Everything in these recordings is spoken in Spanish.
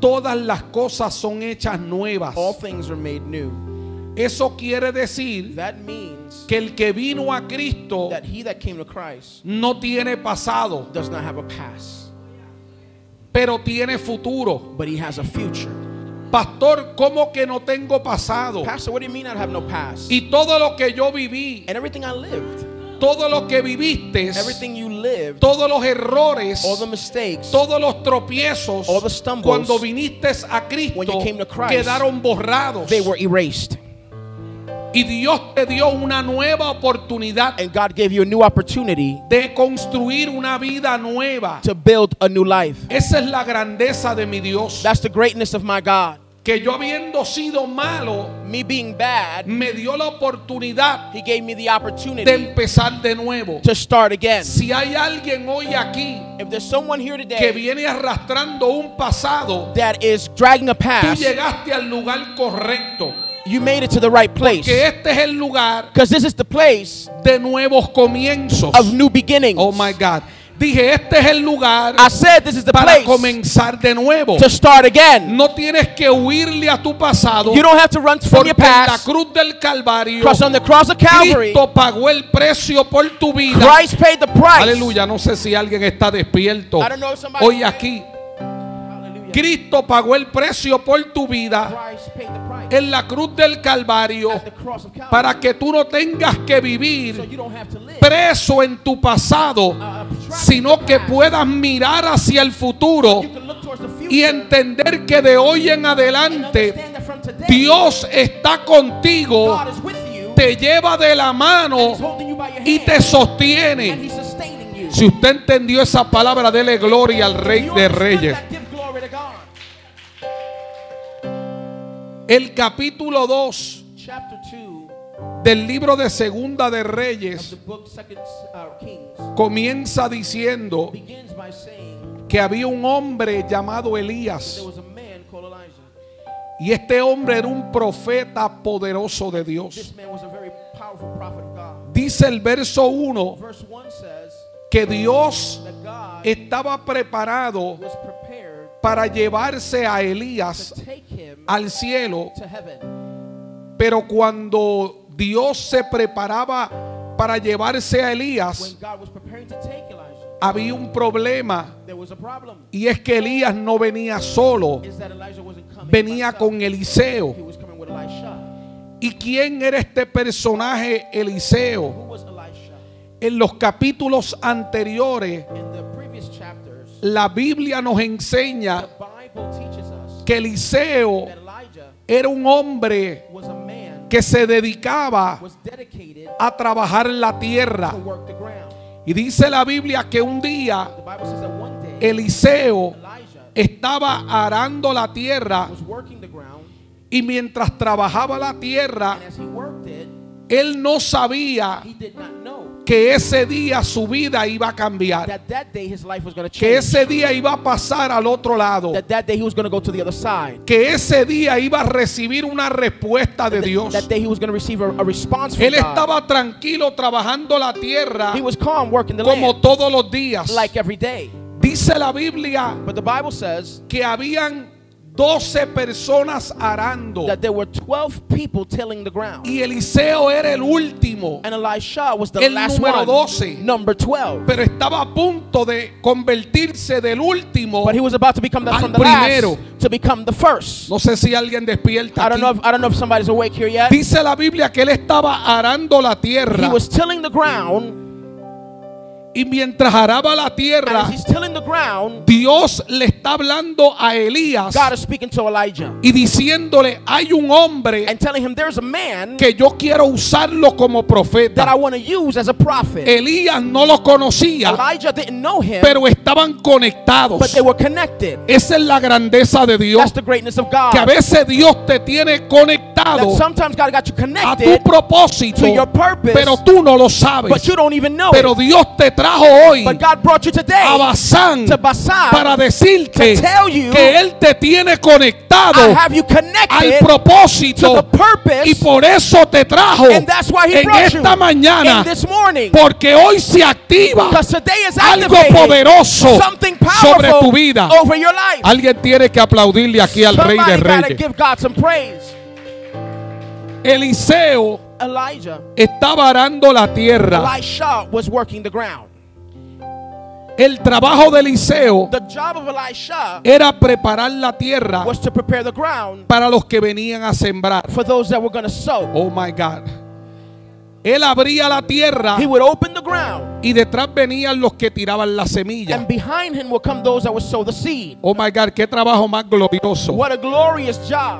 todas las cosas son hechas nuevas. All things are made new. Eso quiere decir That means que el que vino a Cristo that he that came to Christ no tiene pasado, does not have a past, pero tiene futuro. but he has a future. Pastor, ¿cómo que no tengo pasado? Pastor, what do you mean I have no past? Y todo lo que yo viví, And everything I lived, todo lo que viviste, you lived, todos los errores, all the mistakes, todos los tropiezos, All the stumbles, cuando viniste a Cristo, Christ, quedaron borrados. they were erased. Y Dios te dio una nueva oportunidad And God gave you a new opportunity de construir una vida nueva. to build a new life. Esa es la grandeza de mi Dios. That's the greatness of my God. Que yo habiendo sido malo, Me being bad, me dio la oportunidad He gave me the de opportunity empezar de nuevo. to start again. Si hay alguien hoy aquí If there's someone here que today viene arrastrando un pasado, that is dragging a tú past, llegaste al lugar correcto. you made it to the right place. Que este es el lugar Because this is the place de nuevos comienzos. of new beginnings. Oh my God. Dije, este es el lugar I said this is the para place comenzar de nuevo. to start again. No tienes que huirle a tu pasado. You don't have to run from your en la past. cruz del Calvario, Because on the cross of Calvary, Cristo pagó el precio por tu vida. Christ paid the price. Aleluya, no sé si alguien está despierto I don't know if somebody- hoy aquí. Cristo pagó el precio por tu vida en la cruz del Calvario para que tú no tengas que vivir preso en tu pasado, sino que puedas mirar hacia el futuro y entender que de hoy en adelante Dios está contigo, te lleva de la mano y te sostiene. Si usted entendió esa palabra, dele gloria al Rey de Reyes. El capítulo 2 Chapter 2 del libro de Segunda de Reyes uh, comienza diciendo que había un hombre llamado Elías. y este hombre era un profeta poderoso de Dios. Dice el verso 1 Verse 1 says que Dios estaba preparado para llevarse a Elías al cielo, pero cuando Dios se preparaba para llevarse a Elías, había un problema. y es que Elías no venía solo, venía con. Eliseo. ¿Y quién era este personaje Eliseo? En los capítulos anteriores, la Biblia nos enseña que Eliseo era un hombre que se dedicaba a trabajar la tierra. Y dice la Biblia que un día Eliseo estaba arando la tierra y mientras trabajaba la tierra, él no sabía que ese día su vida iba a cambiar, that that day his life was going to que change. ese día iba a pasar al otro lado, That that day he was going to go to the other side. que ese día iba a recibir una respuesta de Dios. That day he was going to receive a, a response from Él estaba tranquilo trabajando la tierra He was calm working the como land todos los días. like every day. Dice la Biblia But the Bible says que habían 12 personas arando that there were 12 people tilling the ground. y Eliseo era el último, And Elisha was the El last número one, 12. number 12. pero estaba a punto de convertirse del último. But he was about to become the, Al from the primero. last to become the first. No sé si alguien despierta. I don't know if I don't know if somebody's awake here yet. Dice la Biblia que él estaba arando la He tierra was tilling the ground, y mientras araba la tierra, ground, Dios le está hablando a Elías God is speaking to Elijah y diciéndole, hay un hombre and telling him there's a man que yo quiero usarlo como that I profeta. want to use as a prophet. Elías no lo conocía, Elijah didn't know him, pero estaban but conectados. they were connected. Esa es la grandeza de Dios, que a veces Dios te tiene conectado a tu propósito, to your purpose, pero tú no lo sabes. but you don't even know Pero. Dios te trae trajo hoy But God brought you today a Bazán para decirte que Él te tiene conectado al propósito to the purpose y por eso te trajo and that's why he en esta mañana in this morning. porque hoy se activa Because today is algo poderoso something sobre tu vida. over your life. Alguien tiene que aplaudirle aquí al Rey de Reyes. give God some praise. Eliseo Elijah, estaba arando la tierra. Elisha was working the ground. El trabajo de Eliseo era preparar la tierra para los que venían a sembrar. for those that were to sow. Oh my God. Él abría la tierra He would open the ground, y detrás venían los que tiraban la semilla. and behind him would come those that would sow the seed. Oh my God, qué trabajo más glorioso. What a glorious job.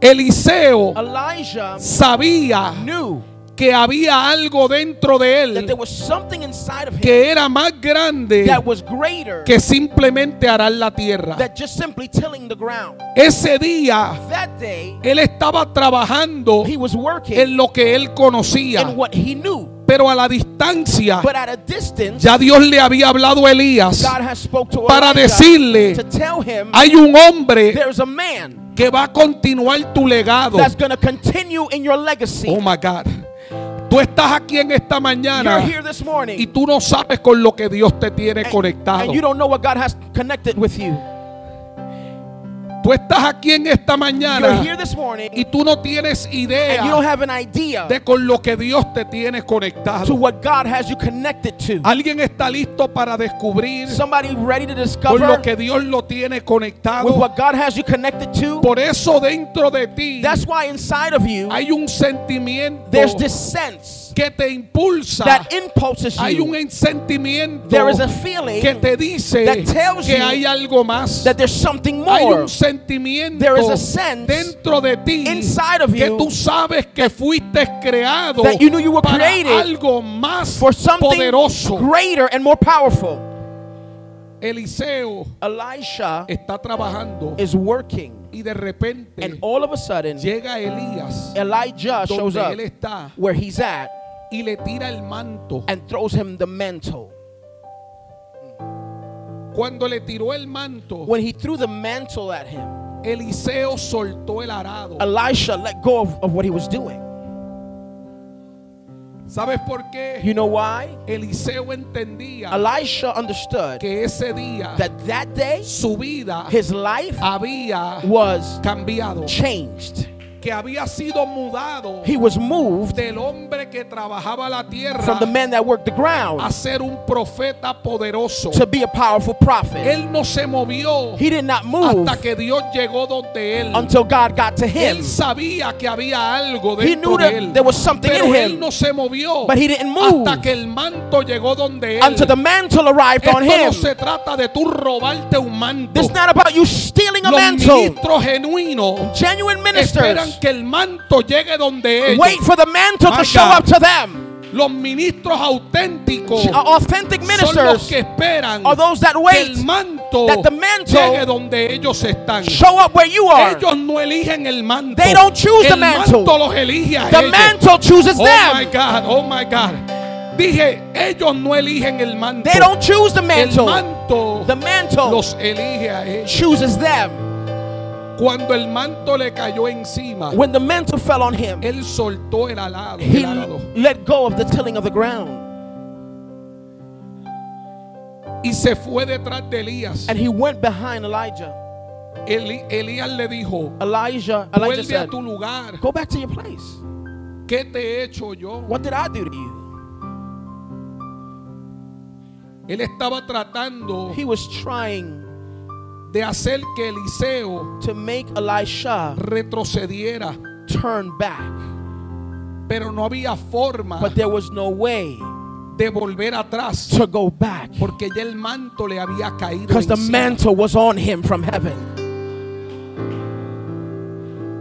Eliseo Elijah sabía knew que había algo dentro de that él there was something inside of him que era más grande that was greater que simplemente arar la tierra. than just simply tilling the ground. Ese día él estaba trabajando he was working en lo que él conocía, in what he knew. pero a la distancia But at a distance, ya Dios le había hablado a Elías para decirle, hay un hombre que va a continuar tu legado. that's going to continue in your legacy. Oh my God. Tú estás aquí en esta You're mañana here this y tú no sabes con lo que Dios te tiene and, conectado. and you don't know what God has connected with you. Tú estás aquí en esta mañana morning y tú no tienes you idea de con lo que Dios te tiene to conectado. what God has you connected to. Alguien está listo para descubrir Somebody ready to con discover lo que Dios lo tiene with conectado. what God has you connected to. Por eso dentro de ti That's why inside of you hay un sentimiento there's this sense que te impulsa. that impulses Hay un you. sentimiento There is a feeling que te dice that tells que you hay algo más. that there's something Hay more. un sentimiento There is a sense dentro de ti inside of que you tú sabes que fuiste creado that you knew you were para created algo más for something poderoso. greater and more powerful. Eliseo Elisha está trabajando is working, y de repente and all of a sudden, llega Elías Elijah shows up está where he's at y le tira el manto. and throws him the mantle. Cuando le tiró el manto, When he threw the mantle at him, Eliseo soltó el arado. Elisha let go of, of what he was doing. ¿Sabes por qué? You know why? Eliseo entendía Elisha understood que ese día that that day su vida his life había was cambiado, changed. Que había sido mudado He was moved del hombre que trabajaba la tierra from the man that worked the a ground ser un profeta poderoso. to be a powerful prophet. Él no se movió He did not move hasta que Dios llegó donde él. until God got to him. Él sabía que había algo He dentro knew de that él. there was something Pero in él him, no se movió but he didn't move hasta que el manto llegó donde él. until the mantle arrived Esto on no him. se trata de tú robarte un manto. This is not about you stealing a Los mantle. ministros genuinos Genuine esperan ministers que el manto llegue donde ellos. wait for the mantle My to show up to them. Los ministros auténticos Authentic son los ministers que esperan are those that que wait el manto that the mantle llegue donde ellos están. show up where you are. Ellos no eligen el manto. They don't choose the el mantle. manto los elige a The ellos. mantle chooses oh my them. God, oh my God. Dije, ellos no eligen el manto. They don't choose the el mantle. manto The mantle los elige a ellos. chooses them. Cuando el manto le cayó encima, When the mantle fell on him, él soltó el alado. he el let go of the tilling of the ground y se fue detrás de Elías. and he went behind Elijah. Eli- Elías le dijo, Elijah, Elijah vuelve a said, tu lugar. Go back to your place. ¿Qué te he hecho yo? What did I do to you? Él estaba tratando He was trying de hacer que Eliseo to make Elisha retrocediera, turn back, pero no había forma but there was no way de volver atrás to go back porque ya el manto le había caído because the mantle was on him from heaven.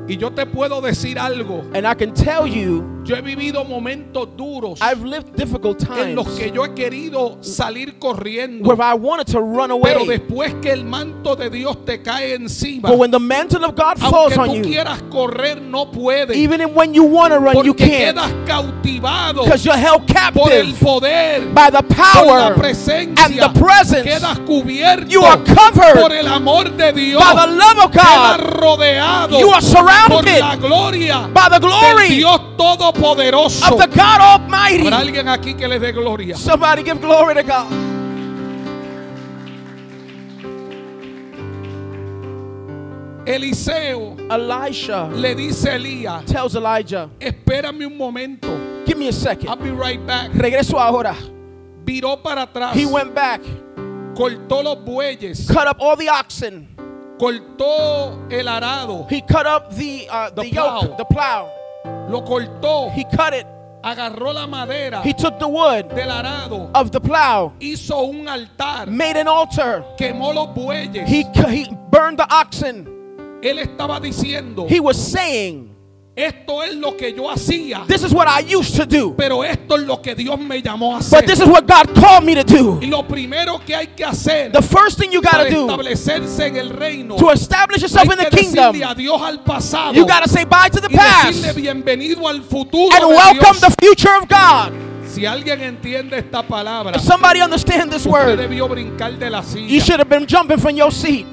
Y yo te puedo decir algo, And I can tell you Yo he vivido momentos duros I've lived difficult en los times que yo he querido salir corriendo. where I wanted to run Pero away. después que el manto de Dios te cae encima, But when the mantle of God falls aunque on tú quieras correr, no puedes. even when you want to run, you Porque can't. quedas cautivado Because you're held por el captive poder, by the por la power presencia. and the presence. Quedas cubierto You are covered por el amor de Dios. by the love of Quedas God. rodeado You are por surrounded la gloria by the glory Dios Todopoderoso. of the God Almighty. Alguien aquí que les dé gloria. Somebody give glory to God. Eliseo Elisha le dice a Elías, tells Elijah, espérame un momento. Give me a I'll second. be right back. Regreso ahora. Viró para atrás. He went back, cortó los bueyes. cut up all the oxen. Cortó el arado. He cut up the uh, the, The yoke, plow. the plow. Lo cortó. He cut it. Agarró la madera He took the wood del arado. of the plow, Hizo un altar. made an altar. Quemó los bueyes. He he burned the oxen. Él estaba diciendo, He was saying, esto es lo que yo hacía. "This is what I used to do, Pero esto es lo que Dios me llamó a but hacer. this is what God called me to do." Y lo primero que hay que hacer The first thing you para gotta do establecerse en el reino to establish yourself in the kingdom, decirle adiós al pasado you gotta say bye to the y decirle past bienvenido al futuro and welcome Dios. the future of God. Si alguien entiende esta palabra, If somebody understand this word, debió brincar de la you silla. should have been jumping from your seat.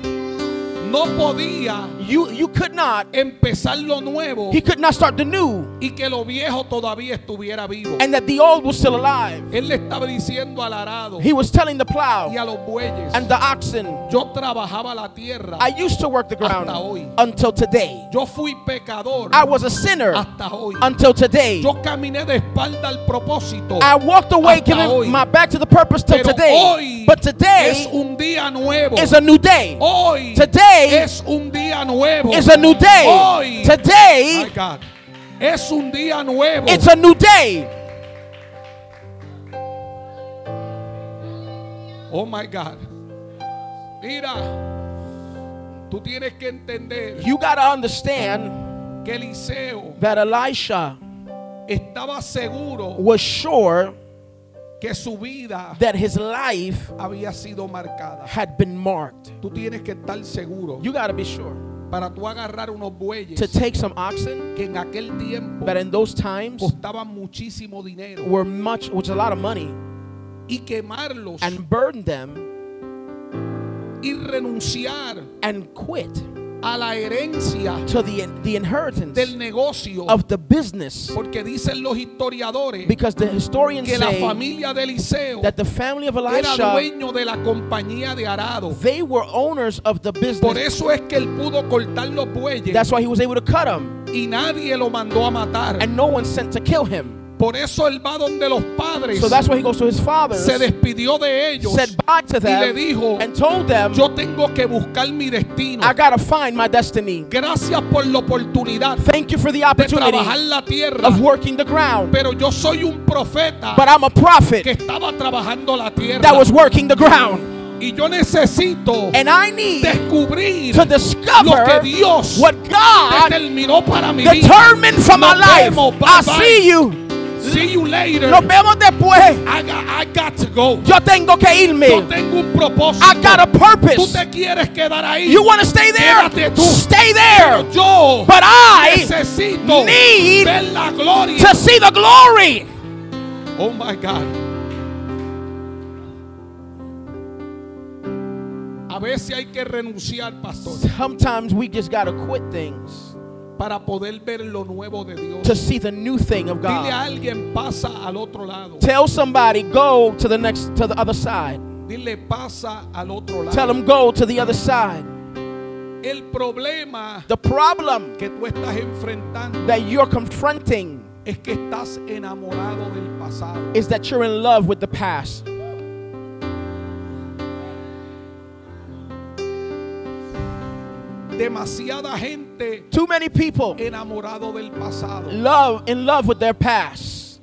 No podía You you could not. empezar lo nuevo He could not start the new, y que lo viejo todavía estuviera vivo. and that the old was still alive. Él le estaba diciendo al arado He was telling the plow a los bueyes, and the oxen, yo trabajaba la tierra, I used to work the ground Hasta hoy. until today. yo fui pecador I was a sinner hasta hoy. until today. Yo caminé de espalda al propósito. I walked away Hasta hoy. giving my back to the purpose till Pero today. hoy But es today un día nuevo. is a new day. Hoy Today es un día nuevo. It's a new day. Hoy, Today, my God, es un día nuevo. it's a new day. oh my God. Mira, tú tienes que entender You got to understand que Eliseo that Elisha estaba seguro was sure que su vida that his life había sido marcada. had been marked. Tú tienes que estar seguro You got to be sure para tú agarrar unos bueyes to take some oxen que en aquel tiempo that in those times costaban muchísimo dinero were much, which is a lot of money, y quemarlos and burn them y renunciar and quit a la herencia to the, the inheritance del negocio of the business. porque dicen los historiadores Because the historians que la familia de Eliseo that the family of era Elisha, dueño de la compañía de arado they were owners of the por business. eso es que él pudo cortar los bueyes That's why he was able to cut them, y nadie lo mandó a matar and no one sent to kill him. Por eso él va donde los padres So that's why he goes to his fathers, se despidió de ellos said bye to y le them, dijo and told them, yo tengo que buscar mi destino I gotta find my destiny. gracias por la oportunidad Thank you for the de opportunity trabajar la tierra of working the ground. pero yo soy un profeta But I'm a que prophet estaba trabajando la tierra that was working the ground. y yo necesito And I need descubrir to lo que discover Dios what God determinó para mi vida. determined for my life. vemos. Bye, I bye. see you. See you later. Nos vemos después. I got, I got to go. Yo tengo que Yo irme. tengo un propósito. I got a Tú purpose. te quieres quedar ahí. You want to stay there? Quédate tú. Stay Pero there. yo But I necesito need ver la gloria. to see the glory. Oh my God. A veces hay que renunciar, pastor, Sometimes we just got to quit things para poder ver lo nuevo de Dios. to see the new thing of Dile a God. alguien, pasa al otro lado. Tell somebody, go to the next, to the other side. Dile, pasa al otro lado. Tell them, go to the other side. El problema The problem que tú estás enfrentando that you're confronting es que estás enamorado del pasado. is that you're in love with the past. Demasiada gente Too many people enamorado del pasado. love in love with their past.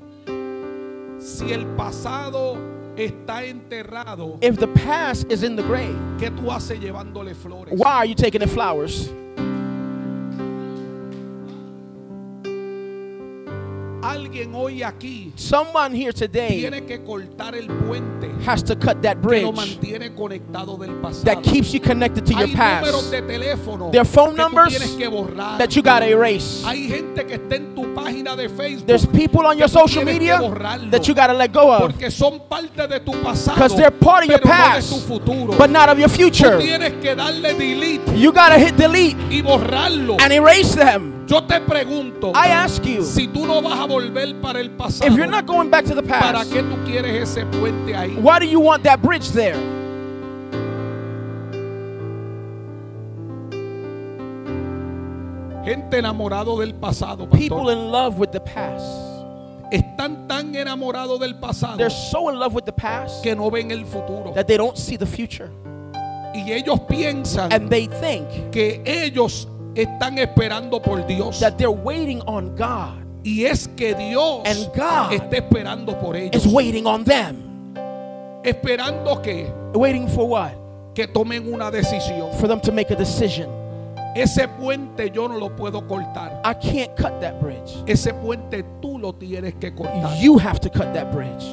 Si el pasado está enterrado, If the past is in the grave, ¿qué tú haces llevándole flores? why are you taking the flowers? Alguien hoy aquí Someone here today tiene que cortar el puente has to cut that que lo bridge mantiene conectado del pasado. that keeps you connected to your Hay números past. de teléfono There are phone que tú numbers tienes que borrar. That you gotta erase. Hay gente que está en tu página de Facebook There's people on que your tú social tienes media borrarlo, that you gotta let go of porque son parte de tu pasado, because they're part of your pero no de past, tu futuro. but not of your Tú future. tienes que darle delete You gotta hit delete y borrarlo. and erase them. Yo te pregunto, I ask you, si tú no vas a volver para el pasado, if you're not going back to the ¿para past, qué tú quieres ese puente ahí? why do you want that bridge there? Gente enamorado del pasado, People pastor. in love with the past. Están tan enamorados del pasado They're so in love with the past que no ven el futuro. that they don't see the future. Y ellos piensan And they think que ellos están esperando por Dios. that they're waiting on God Y es que Dios And God está esperando por ellos. is waiting on them. Esperando que, Waiting for what? que tomen una decisión. For them to make a decision. Ese puente yo no lo puedo cortar. I can't cut that bridge. Ese puente tú lo tienes que cortar. You have to cut that bridge.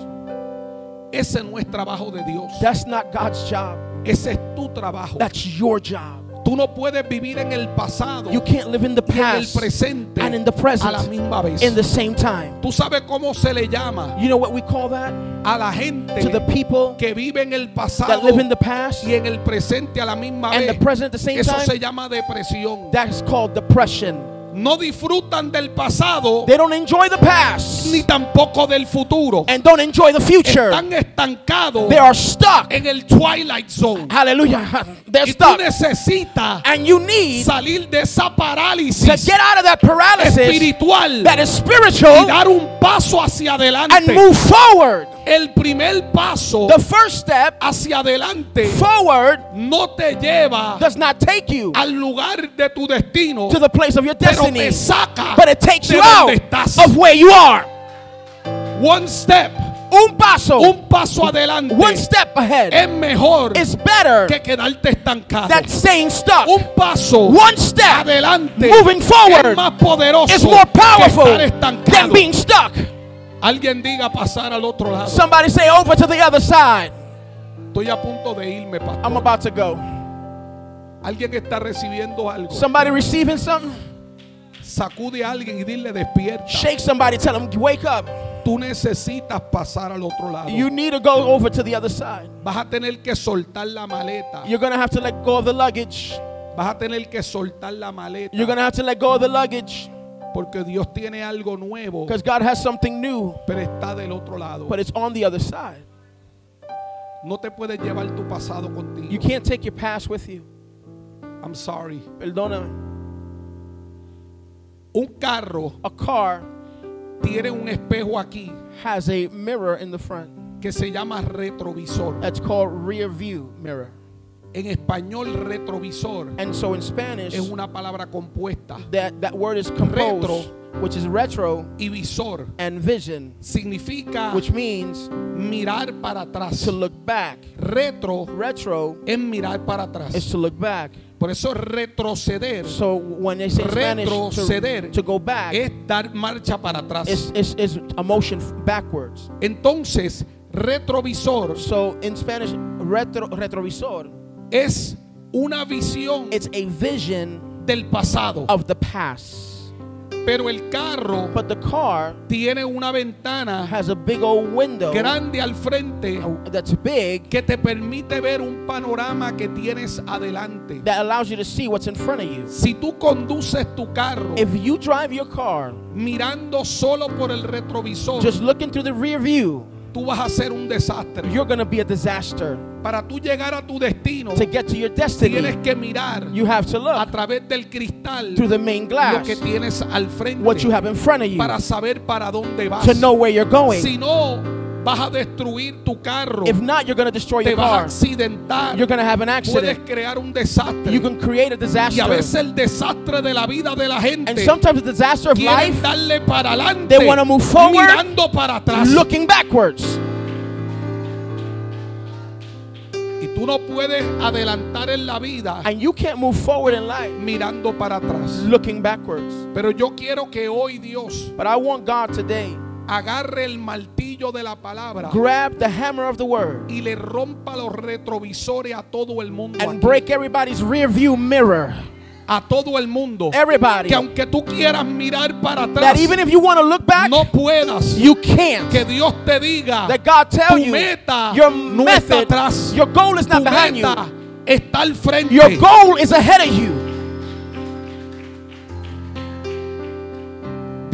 Ese no es trabajo de Dios. That's not God's job. Ese es tu trabajo. That's your job. Tú no puedes vivir en el pasado You can't live in the y en el past presente and in the present a la misma vez. in the same time. Tú sabes cómo se le llama You know what we call that? a la gente To the people que vive en el pasado that live in the past y en el presente a la misma and the vez. present at the same Eso se llama depresión. That's called depression. No disfrutan del pasado They don't enjoy the past ni tampoco del futuro. and don't enjoy the future. Están estancados They are stuck. en el twilight zone. Hallelujah. They're Y tú stuck. necesitas And you need salir de esa to parálisis get out of that paralysis espiritual that is y spiritual dar un paso hacia and adelante. move forward. El primer paso The first step hacia adelante forward no te lleva does not take you al lugar de tu destino, to the place of your pero destiny, te saca but it takes de you out estás. of where you are. One step, Un paso, un paso adelante one step ahead es mejor is better que quedarte estancado. than staying stuck. Un paso One step adelante moving forward es más poderoso is more powerful than being stuck. Alguien diga pasar al otro lado. Somebody say over to the other side. Estoy a punto de irme, pastor. I'm about to go. Alguien está recibiendo algo. Somebody receiving something? Sacude a alguien y dile despierta. Shake somebody, tell them, wake up. Tú necesitas pasar al otro lado. You need to go over to the other side. Vas a tener que soltar la maleta. You're going to have to let go of the luggage. Vas a tener que soltar la maleta. You're going to have to let go of the luggage Porque Dios tiene algo nuevo, because God has something new, pero está del otro lado. but it's on the other side. No te puedes llevar tu pasado You contigo. can't take your past with you. I'm sorry. Perdóname. Un carro A car tiene un espejo aquí has a mirror in the front. que se llama retrovisor. That's called rear view mirror. En español, retrovisor And so in Spanish, es una palabra compuesta. that, that word is composed, Retro. which is retro Y visor and vision, significa which means mirar para atrás. to look back. Retro Retro es mirar para atrás. is to look back. Por eso retroceder So when they say Spanish to, Retroceder to go back, es dar marcha para atrás. is, is, is a motion backwards. Entonces, retrovisor So in Spanish, retro, retrovisor, es una visión it's a vision del pasado. of the past. Pero el carro But the car tiene una ventana has a big old window grande al frente that's big que te permite ver un panorama que tienes adelante. that allows you to see what's in front of you. Si tú conduces tu carro If you drive your car mirando solo por el retrovisor, just looking through the rear view, tú vas a ser un desastre. you're going to be a disaster. Para tú llegar a tu destino, To get to your destiny, tienes que mirar you have to a look través del cristal through the main lo glass que tienes al frente what you have in front of you para saber para dónde vas. to know where you're going. Si no, vas a destruir tu carro, If not, you're going to destroy te your vas a accidentar, You're going to have an puedes accident. crear un desastre. You can create a y a disaster. veces el desastre de la vida de la gente And sometimes the disaster of quieren life, darle para adelante, they move forward, mirando para atrás. looking backwards. Tú no puedes adelantar en la vida And you can't move forward in life mirando para atrás. looking backwards. Pero yo quiero que hoy Dios But I want God today agarre el martillo de la palabra grab the hammer of the word y le rompa los retrovisores a todo el mundo. and aquí. break everybody's rear view mirror. A todo el mundo. Everybody. Que aunque tú quieras mirar para That atrás, even if you want to look back, no puedas. you can't. Que Dios te diga, That God tell tu you meta your no está atrás. your goal is Tu not behind you. meta está al frente. Your goal is ahead of you.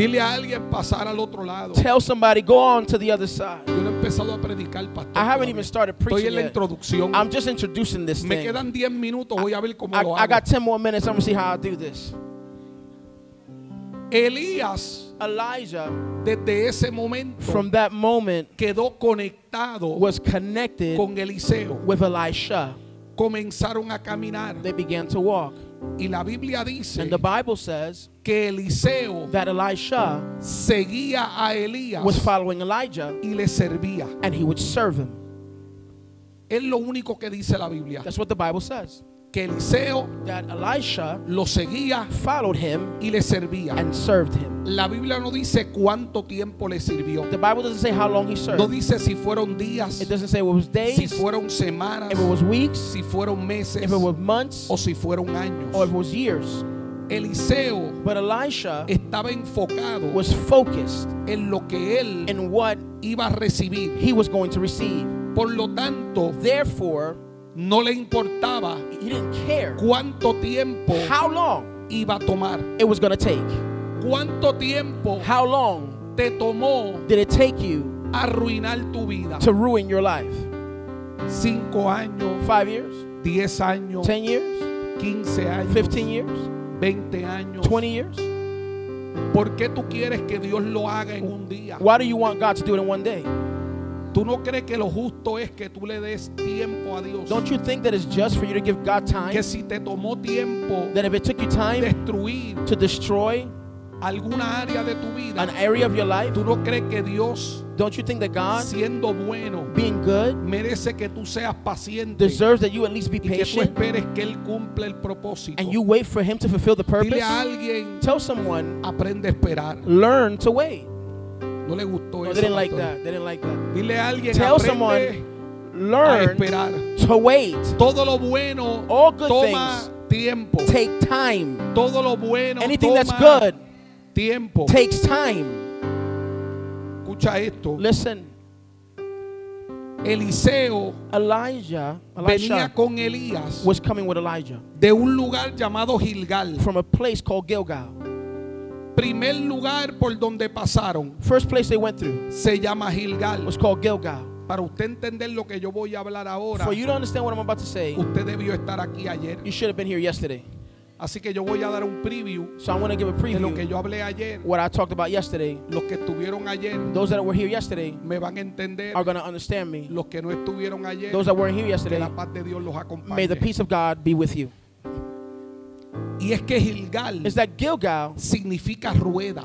Dile a alguien pasar al otro lado. Tell somebody, go on to the other side. Yo no he empezado a predicar, pastor. I haven't even started Estoy preaching en la yet. introducción. I'm just introducing this Me thing. quedan 10 minutos, voy a ver cómo I, lo I hago. got 10 more minutes. I'm going to see how I do this. Elías, Elijah, desde ese momento, from that moment, quedó conectado was connected con Eliseo. with Elisha. Comenzaron a caminar. They began to walk. Y la Biblia dice And the Bible says que Eliseo that Elisha seguía a Elías was following Elijah y le servía. and he would serve him. Es lo único que dice la Biblia. That's what the Bible says. Que Eliseo That Elisha lo seguía followed him y le servía. and served him. La Biblia no dice cuánto tiempo le sirvió. The Bible doesn't say how long he No served. dice si fueron días, It doesn't say it was si days, fueron semanas, if it was weeks, si fueron meses if it was months, o si fueron años. or if it was years. Eliseo But Elisha estaba enfocado was focused en lo que él in what iba a recibir. he was going to receive. Por lo tanto, Therefore, no le importaba he didn't care cuánto tiempo how long iba a tomar. it was to take. ¿Cuánto tiempo How long te tomó did it take you arruinar tu vida? to ruin your life? Cinco años, Five years? diez años, 10 years? quince años, 15 years? veinte años. 20 years? ¿Por qué tú quieres que Dios lo haga en un día? Why do you want God to do it in one day? ¿Tú no crees que lo justo es que tú le des tiempo a Dios? Don't you think that it's just for you to give God time? Que si te tomó tiempo That if it took you time destruir to destroy alguna área de tu vida, an area of your life, ¿tú no crees que Dios, don't you think that God, siendo bueno, being good, merece que tú seas paciente deserves that you at least be y que tú patient esperes que Él cumpla el propósito? and you wait for Him to fulfill the Dile purpose? a alguien, Tell someone, aprende a esperar. learn to wait. No le gustó No, eso. they didn't like that. They didn't like that. Dile a alguien, Tell someone, a learn esperar. to wait. Todo lo bueno All good toma things tiempo. Take time. Todo lo bueno Anything that's good tiempo. takes time. Escucha esto. Listen, Eliseo Elijah, venía Elisha con Elías was coming with Elijah de un lugar llamado Gilgal. from a place called Gilgal. Primer lugar por donde pasaron First place they went through se llama Gilgal. was called Gilgal. Para usted entender lo que yo voy a hablar ahora, For you to understand what I'm about to say, usted debió estar aquí ayer. you should have been here yesterday. Así que yo voy a dar un preview So I'm going to give a de lo que preview yo hablé ayer. what I talked about yesterday. Los que estuvieron ayer Those that were here yesterday me van a entender. are going to understand me. Los que no estuvieron ayer, Those that weren't here que yesterday, la paz de Dios los may acompañe. the peace of God be with you. Y es que Gilgal Is that Gilgal, significa rueda.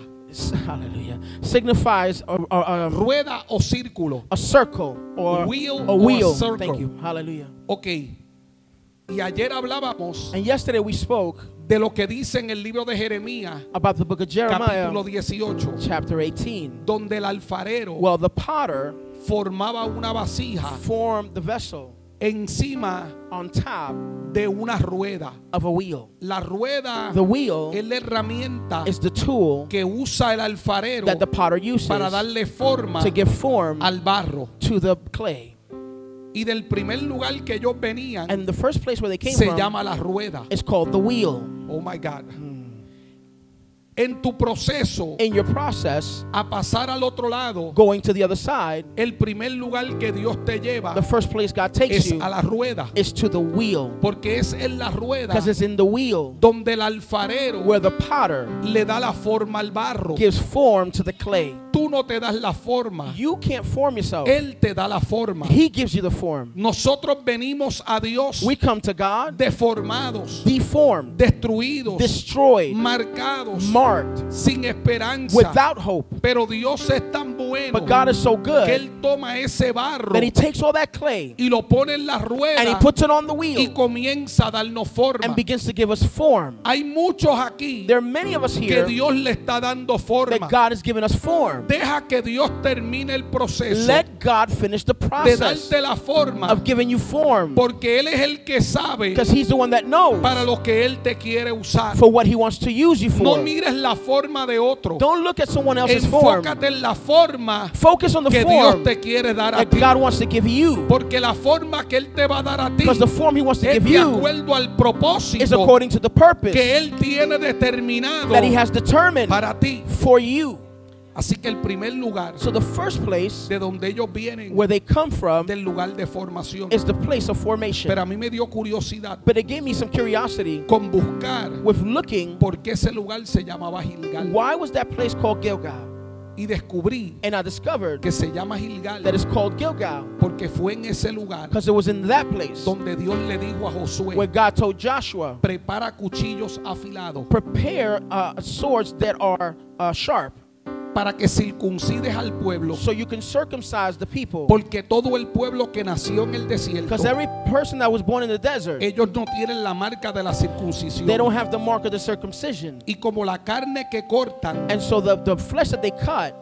hallelujah, signifies a, a, a, Rueda o círculo. a circle or Wheel a or a wheel. circle. Thank you. Hallelujah. Ok. Y ayer hablábamos And yesterday we spoke de lo que dice en el libro de Jeremías, about the book of Jeremiah, capítulo 18, chapter 18. donde el alfarero Well, the potter formaba una vasija formed the vessel encima on top de una rueda. of a wheel. La rueda The wheel es la herramienta is the tool que usa el alfarero that the potter uses para darle forma to give form al barro. to the clay. Y del primer lugar que ellos venían And the first place where they came se from llama la rueda. is called the wheel. Oh my God. En tu proceso In your process, a pasar al otro lado, going to the other side, el primer lugar que Dios te lleva the first place God takes es you a la rueda. is to the wheel. Porque es en la rueda Because it's in the wheel donde el alfarero where the potter le da la forma al barro. gives form to the clay. Tú no te das la forma, You can't form yourself. Él te da la forma. He gives you the form. Nosotros venimos a Dios We come to God deformados, deformed, destruidos, destroyed, marcados, marked sin esperanza. without hope. Pero Dios es tan bueno But God is so que good Él toma ese barro that He takes all that clay y lo pone en la and He rueda puts it on the y wheel comienza a darnos forma. and begins to give us form. Hay muchos aquí There are many of us que here Dios le está dando forma. that God has given us form. Deja que Dios termine el proceso Let God finish the de process darte la forma of giving you form porque Él es el que sabe because He's the one that knows para lo que Él te quiere usar. for what He wants to use you No for. Mires la forma de otro. Don't look at someone else's form. Enfócate en la forma Focus on the que Dios te quiere dar a that ti. God wants to give you Porque la forma que Él te va a dar a ti because the form He wants to es give de you acuerdo al is propósito according to the purpose que Él tiene determinado that He has determined para ti. for you. Así que el primer lugar So the first place de donde ellos vienen where they come from del lugar de formación. is the place of formation. Pero a mí me dio curiosidad But it gave me some curiosity con buscar with looking por qué ese lugar se llamaba Gilgal. why was that place called Gilgal? Y descubrí And I discovered que se llama Gilgal that it's called Gilgal porque fue en ese lugar because it was in that place donde Dios le dijo a Josué, where God told Joshua, prepara cuchillos afilados prepare uh, swords that are uh, sharp para que circuncides al pueblo, so you can circumcise the people. porque todo el pueblo que nació en el desierto, Because every person that was born in the desert, ellos no tienen la marca de la they circuncisión. don't have the mark of the circumcision. Y como la carne que cortan And so the, the flesh that they cut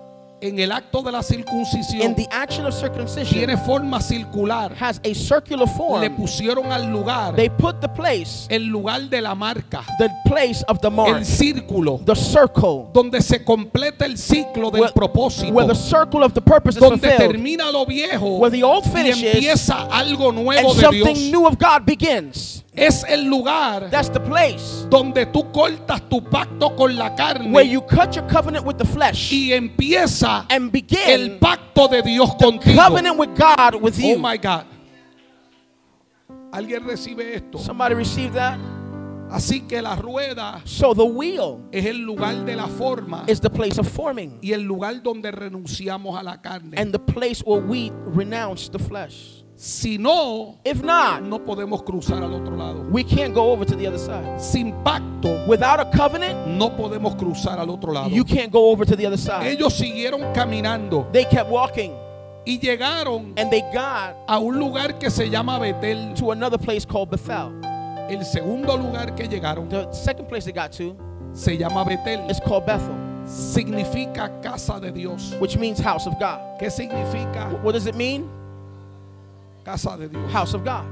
en el acto de la in circuncisión the action of circumcision tiene forma circular, has a circular le form. pusieron al lugar They put the place, el lugar de la marca, the place of the mark, el círculo, the circle, donde se completa el ciclo del where, propósito, where the circle of the purpose is donde fulfilled, termina lo viejo where the old y finishes empieza algo and nuevo de something Dios. new of God begins. Es el lugar That's the place donde tú cortas tu pacto con la carne where you cut your covenant with the flesh y empieza and el begin pacto de Dios contigo. covenant with God with Oh you. my God. ¿Alguien recibe esto? Somebody received that? Así que la rueda So the wheel es el lugar de la forma is the place of forming y el lugar donde renunciamos a la carne. and the place where we renounce the flesh. Si no, If not, no podemos cruzar al otro lado. we can't go over to the other side. Sin pacto, Without a covenant, no podemos cruzar al otro lado. you can't go over to the other side. Ellos siguieron caminando They kept walking y llegaron and they got a un lugar que se llama Betel. to another place called Bethel. El segundo lugar que llegaron The second place they got to se llama Betel. is called Bethel, Significa casa de Dios. which means house of God. ¿Qué significa What does it mean? Casa de Dios? House of God.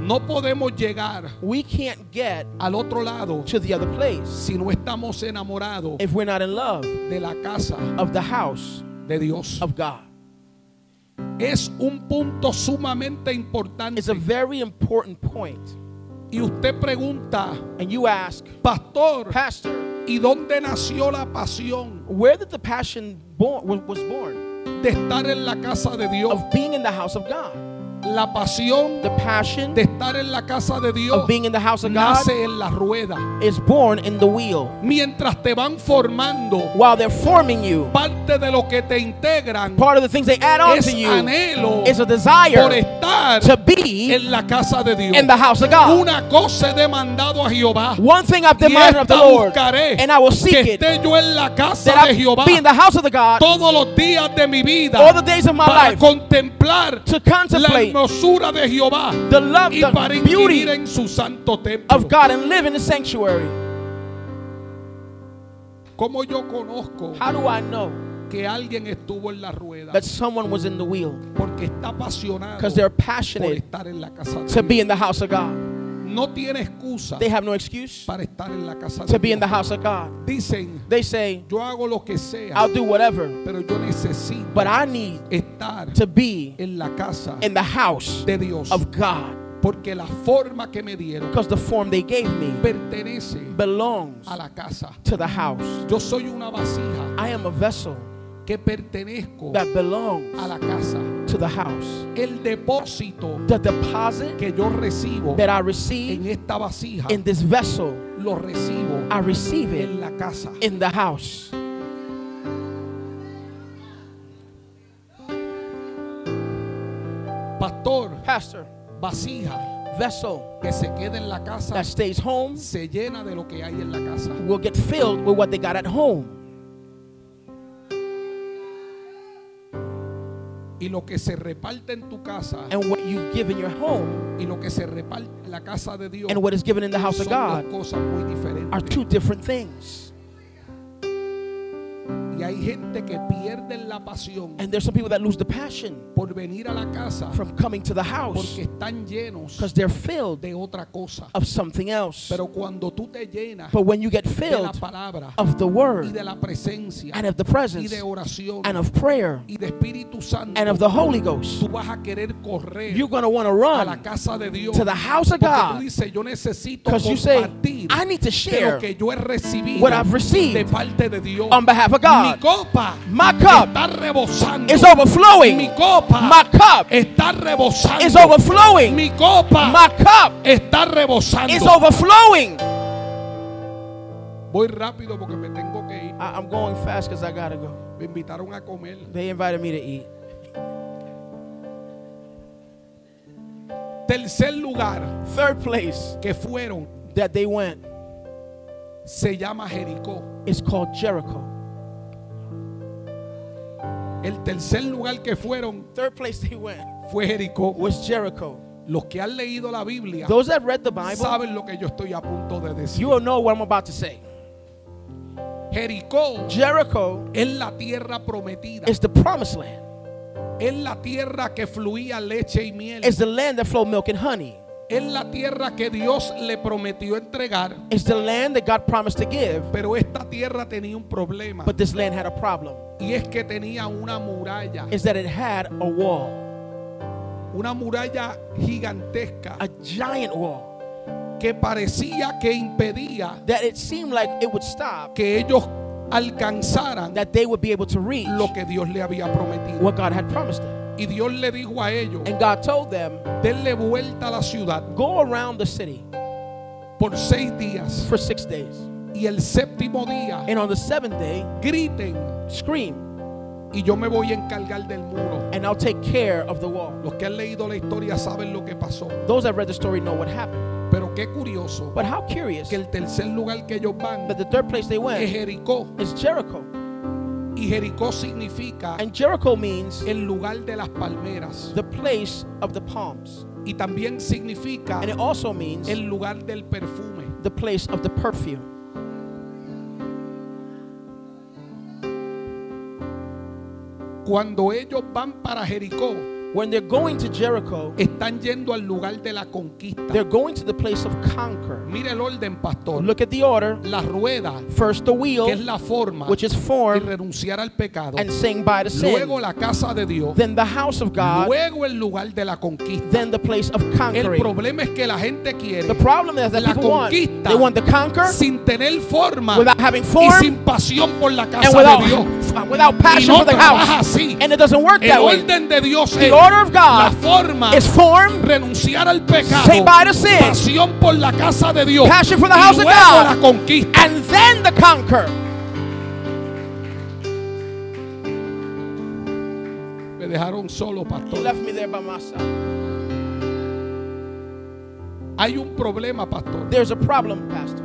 No podemos llegar We can't get al otro lado to the other place si no estamos enamorados if we're not in love de la casa of the house de Dios. of God. Es un punto sumamente importante. It's a very important point. Y usted pregunta, And you ask, pastor, Pastor, ¿y dónde nació la pasión where did the passion born, wa- was born de estar en la casa de Dios? of being in the house of God? La pasión The passion de estar en la casa de Dios of being in the house of God nace en la rueda. is born in the wheel. Mientras te van formando, While they're forming you, parte de lo que te integran part of the things they add on es to you anhelo is a por desire estar to be en la casa de Dios. in the house of God. Una cosa he demandado a Jehová. One thing I've demanded of the Lord, buscaré and I will que seek it, esté yo en la casa that de Jehová be in the house of the God todos los días de mi vida all the days of my para life contemplar to la contemplate hermosura de Jehová the love, y the para beauty inquirir en su santo templo. of God and live in the sanctuary. ¿Cómo yo conozco How do I know que alguien estuvo en la rueda? that someone was in the wheel? Porque está apasionado Because they're por passionate estar en la casa de to be in the house of God. No tiene excusa They have no excuse para estar en la casa de to be in the house of God. Dicen, They say, yo hago lo que sea, I'll do whatever, pero yo necesito but I need to be en la casa in the house de Dios. of God. Porque la forma que me dieron Because the form they gave me pertenece belongs a la casa. to the house. Yo soy una vasija I am a vessel que pertenezco that belongs a la casa. to the house. El depósito The deposit que yo recibo that I en receive esta vasija in this vessel, lo recibo I receive it en la casa. in the house. Pastor, Pastor, vasija vessel que se quede en la casa that stays home se llena de lo que hay en la casa. will get filled with what they got at home. Y lo que se reparte en tu casa And what you give in your home y lo que se reparte en la casa de Dios and what is given in the house of God cosas muy are diferentes. two different things. Y hay gente que pierde la pasión And there's some people that lose the passion por venir a la casa from coming to the house porque están llenos because they're filled de otra cosa. of something else. Pero cuando tú te llenas But when you get de la filled palabra of the y word de la presencia and of the y presence de oración and of prayer y de Espíritu Santo, and of the Holy Ghost, tú vas a querer correr you're going to want to a la run casa de Dios. to the house of Porque tú God dices, yo necesito because you say, compartir I need to de share que yo he recibido what I've received de parte de Dios. on behalf of Mi God. copa My cup está rebosando. is overflowing. Mi copa My cup está rebosando. is overflowing. Mi copa My cup está rebosando. is overflowing. Voy rápido porque me tengo que ir. I- I'm going fast because I got to go. Me invitaron a comer. They invited me to eat. Tercer lugar Third place que fueron that they went se llama Jericó. is called Jericho. El tercer lugar que fueron Third place they went fue Jericó. was Jericho. Los que han leído la Biblia Those that read the Bible, saben lo que yo estoy a punto de decir. you will know what I'm about to say. Jericó Jericho es la tierra prometida. is the promised land. Es la tierra que fluía leche y miel. It's the land that flowed milk and honey. Es la tierra que Dios le prometió entregar. It's the land that God promised to give, Pero esta tierra tenía un problema. but this land had a problem. Y es que tenía una muralla. Is that it had a wall, Una muralla gigantesca a giant wall, que parecía que impedía that it seemed like it would stop, que ellos alcanzaran that they would be able to reach lo que Dios le había prometido. what God had promised them. Y Dios le dijo a ellos, And God told them, denle vuelta a la ciudad go around the city por seis días. for six days. Y el séptimo día And on the seventh day, griten scream, y yo me voy a encargar del muro. and I'll take care of the wall. Los que han leído la historia saben lo que pasó. Those that read the story know what happened. Pero qué curioso But how curious que el tercer lugar que ellos van that the third place they es went Jericó. is Jericho. Y Jericó significa And Jericho means el lugar de las palmeras. the place of the palms. Y también significa And it also means el lugar del perfume. the place of the perfume. Cuando ellos van para Jericó, When they're going to Jericho, están yendo al lugar de la conquista. they're going to the place of conquer. Mire el orden, pastor. Look at the order. La rueda, First the que es wheel, la forma which is y formed renunciar al pecado. and saying by the Luego sin. la casa de Dios. Then the house of God. Luego el lugar de la conquista. Then the place of El conquering. problema es que la gente quiere The problem is that La people want. conquista They want to conquer sin tener forma without having y form sin pasión por la and casa without, de Dios. Without Y passion no for the house. así. And it doesn't work El that way. orden de Dios The es order of la God forma is formed, renunciar al pecado, Say bye to sin. pasión por la casa de Dios, Passion for the y house of God. la conquista. and then the conquer. Me dejaron solo, You pastor. left me there by myself. Hay un problema, pastor, There's a problem, Pastor.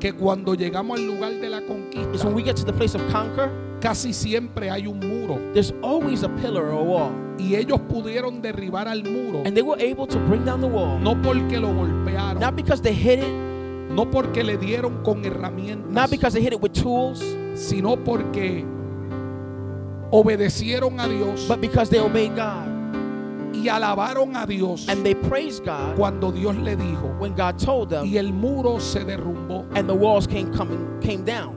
que cuando llegamos al lugar de la Is conquista, when we get to the place of conquer, casi siempre hay un muro there's always a pillar or a wall. y ellos pudieron derribar al muro And they were able to bring down the wall. no porque lo golpearon, Not because they hit it, no porque le dieron con not herramientas, because they hit it with tools, sino porque obedecieron a Dios but because they obeyed God. y alabaron a Dios And they praised God cuando Dios le dijo when God told them, y el muro se derrumbó. and the walls came coming came down.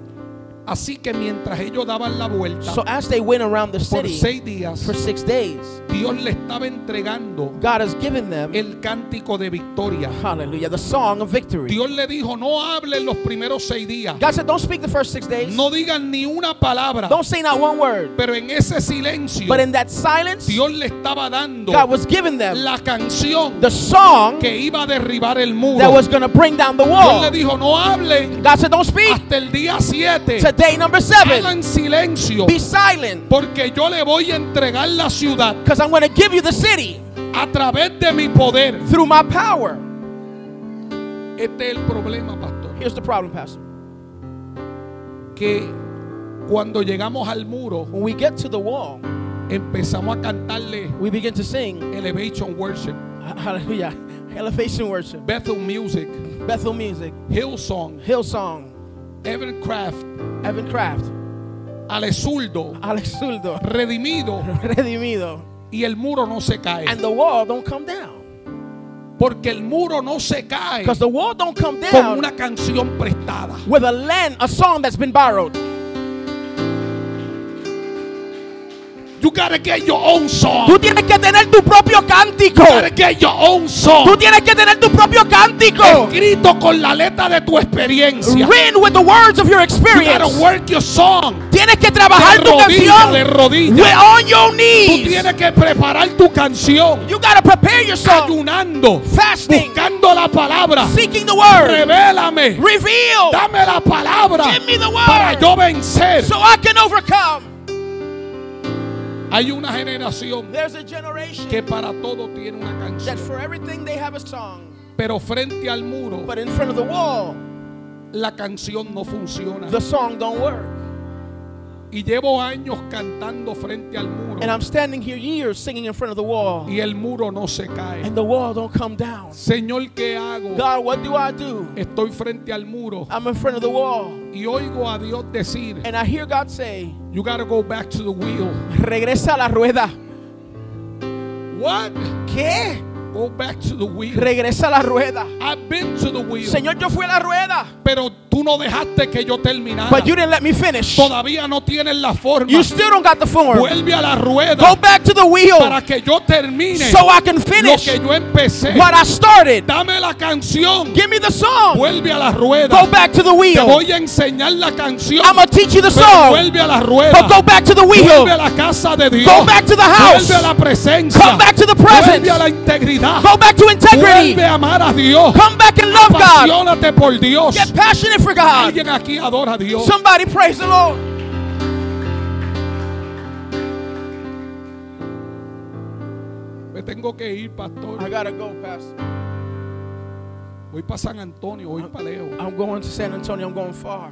Así que mientras ellos daban la vuelta So as they went around the por city seis días, for six days, Dios le estaba entregando God has given them, el cántico de victoria. hallelujah, the song of victory. Dios le dijo, no hablen los primeros seis días, God said, don't speak the first six days. no digan ni una palabra, Don't say not one word. pero en ese silencio But in that silence, Dios le estaba dando God was giving them la canción the song que iba a derribar el muro. that was to bring down the Dios wall. le dijo, no hablen God said, don't speak. hasta el día 7. To day number seven, Hagan silencio, be silent. Porque yo le voy a entregar la ciudad. Because I'm going to give you the city. A través de mi poder. through my power. Este es el problema, pastor. Here's the problem, Pastor. Que cuando llegamos al muro, When we get to the wall, empezamos a cantarle we begin to sing, Elevation Worship, hallelujah, elevation worship, Bethel Music, Bethel music, Hillsong, Hillsong, Evan Craft, Evan Craft, Alezuldo, Alex Zuldo, Redimido Redimido, y el muro no se cae. and the wall don't come down. Porque el muro no se cae Because the wall don't come con down una canción prestada. with a land, a song that's been borrowed. You gotta get your own song. Tú tienes que tener tu propio cántico. You gotta get your own Tú song. tienes que tener tu propio cántico. Escrito con la letra de tu experiencia. Written with the words of your You experience. gotta work your song. Tienes que trabajar De tu rodilla, canción. de rodilla. On your Tú knees. tienes que preparar tu canción. You gotta prepare your song. Ayunando. Fasting. Buscando la palabra. Seeking the word. Revélame. Reveal. Dame la palabra. Give me the word. Para yo vencer. So I can overcome. Hay una generación There's a generation que para todo tiene una that canción. for everything they have a song. Pero frente al muro, But in front of the wall, la canción no funciona. the song don't work. Y llevo años cantando frente al muro. And I'm standing here years singing in front of the wall. Y el muro no se cae. And the wall don't come down. Señor, ¿qué hago? God, what do I do? Estoy frente al muro I'm in front of the wall. y oigo a Dios decir, And I hear God say, you gotta go back to the wheel. regresa a la rueda. What? ¿Qué? Go back to the wheel. Regresa a la rueda. I've been to the wheel. Señor, yo fui a la rueda. Pero tú no dejaste que yo terminara. But you didn't let me finish. Todavía no tienes la forma. You still don't got the form. Vuelve a la rueda Go back to the wheel para que yo termine so I can lo finish que yo empecé. what I started. Dame la canción. Give me the song. Vuelve a la rueda. Go back to the Te wheel. voy a enseñar la canción. I'm to teach you the song. vuelve a la rueda. But go back to the Vuelve wheel. a la casa de Dios. Go back to the house. Vuelve a la presencia. Come back to the presence. Vuelve a la integridad. Go back to integrity. Vuelve a amar a Dios. Come back and love God. Por Dios. Get passionate for God. Alguien aquí adora a Dios. Somebody praise the Lord. Me tengo que ir, pastor. I gotta go, Pastor. Voy para San Antonio, voy para lejos. I'm going to San Antonio. I'm going far.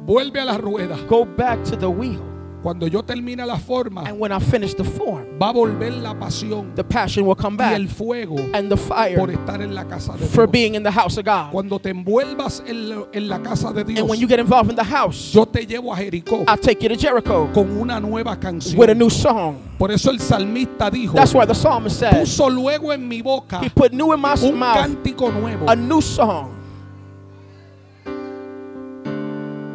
Vuelve a la rueda. Go back to the wheel. Cuando yo termine la forma, And when I finish the form, va a volver la pasión the passion will come y back. el fuego And the por fire estar en la casa de for Dios. being in the house of God. Cuando te envuelvas en, la- en la casa de Dios, And when you get involved in the house, yo te llevo a Jericó I'll take you to Jericho con una nueva canción. with a new song. Por eso el salmista dijo, That's why the psalmist said, puso luego en mi boca He put new in my un mouth cántico nuevo. a new song.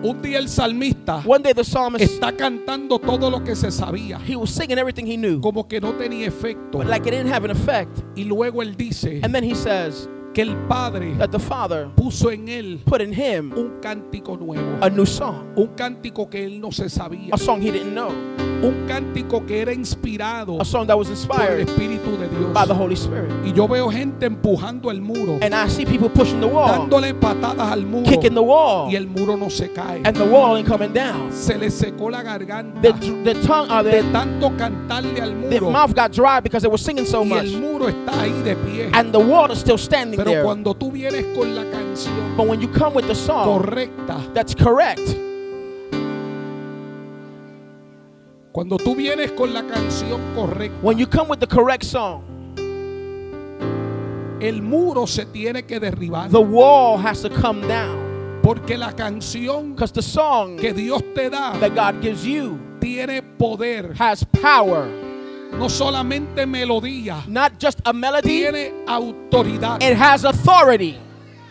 Un día el salmista One day the psalmist, está cantando todo lo que se sabía, he was singing everything he knew, como que no tenía efecto. but like it didn't have an effect. Y luego él dice And then he says que el Padre that the Father puso en él put in him un cántico nuevo. a new song, Un cántico que él no se sabía. a song he didn't know, Un cántico que era inspirado a song that was por el inspired Espíritu de Dios. by the Holy Spirit. Y yo veo gente empujando el muro, And I see people pushing the wall, dándole patadas al muro. kicking the wall, Y el muro no se cae. and the wall ain't coming down. Se le secó la garganta The, the tongue, uh, de the, tanto cantarle al the muro. mouth got dry because they were singing so Y much. el muro está ahí de pie. And the wall is still standing Pero there. cuando tú vienes con la canción But when you come with the song correcta, that's correct, cuando tú vienes con la canción correcta, when you come with the correct song, el muro se tiene que derribar. the wall has to come down. Porque la canción Because the song que Dios te da that God gives you tiene poder. has power, No solamente melodía, not just a melody, tiene autoridad. it has authority.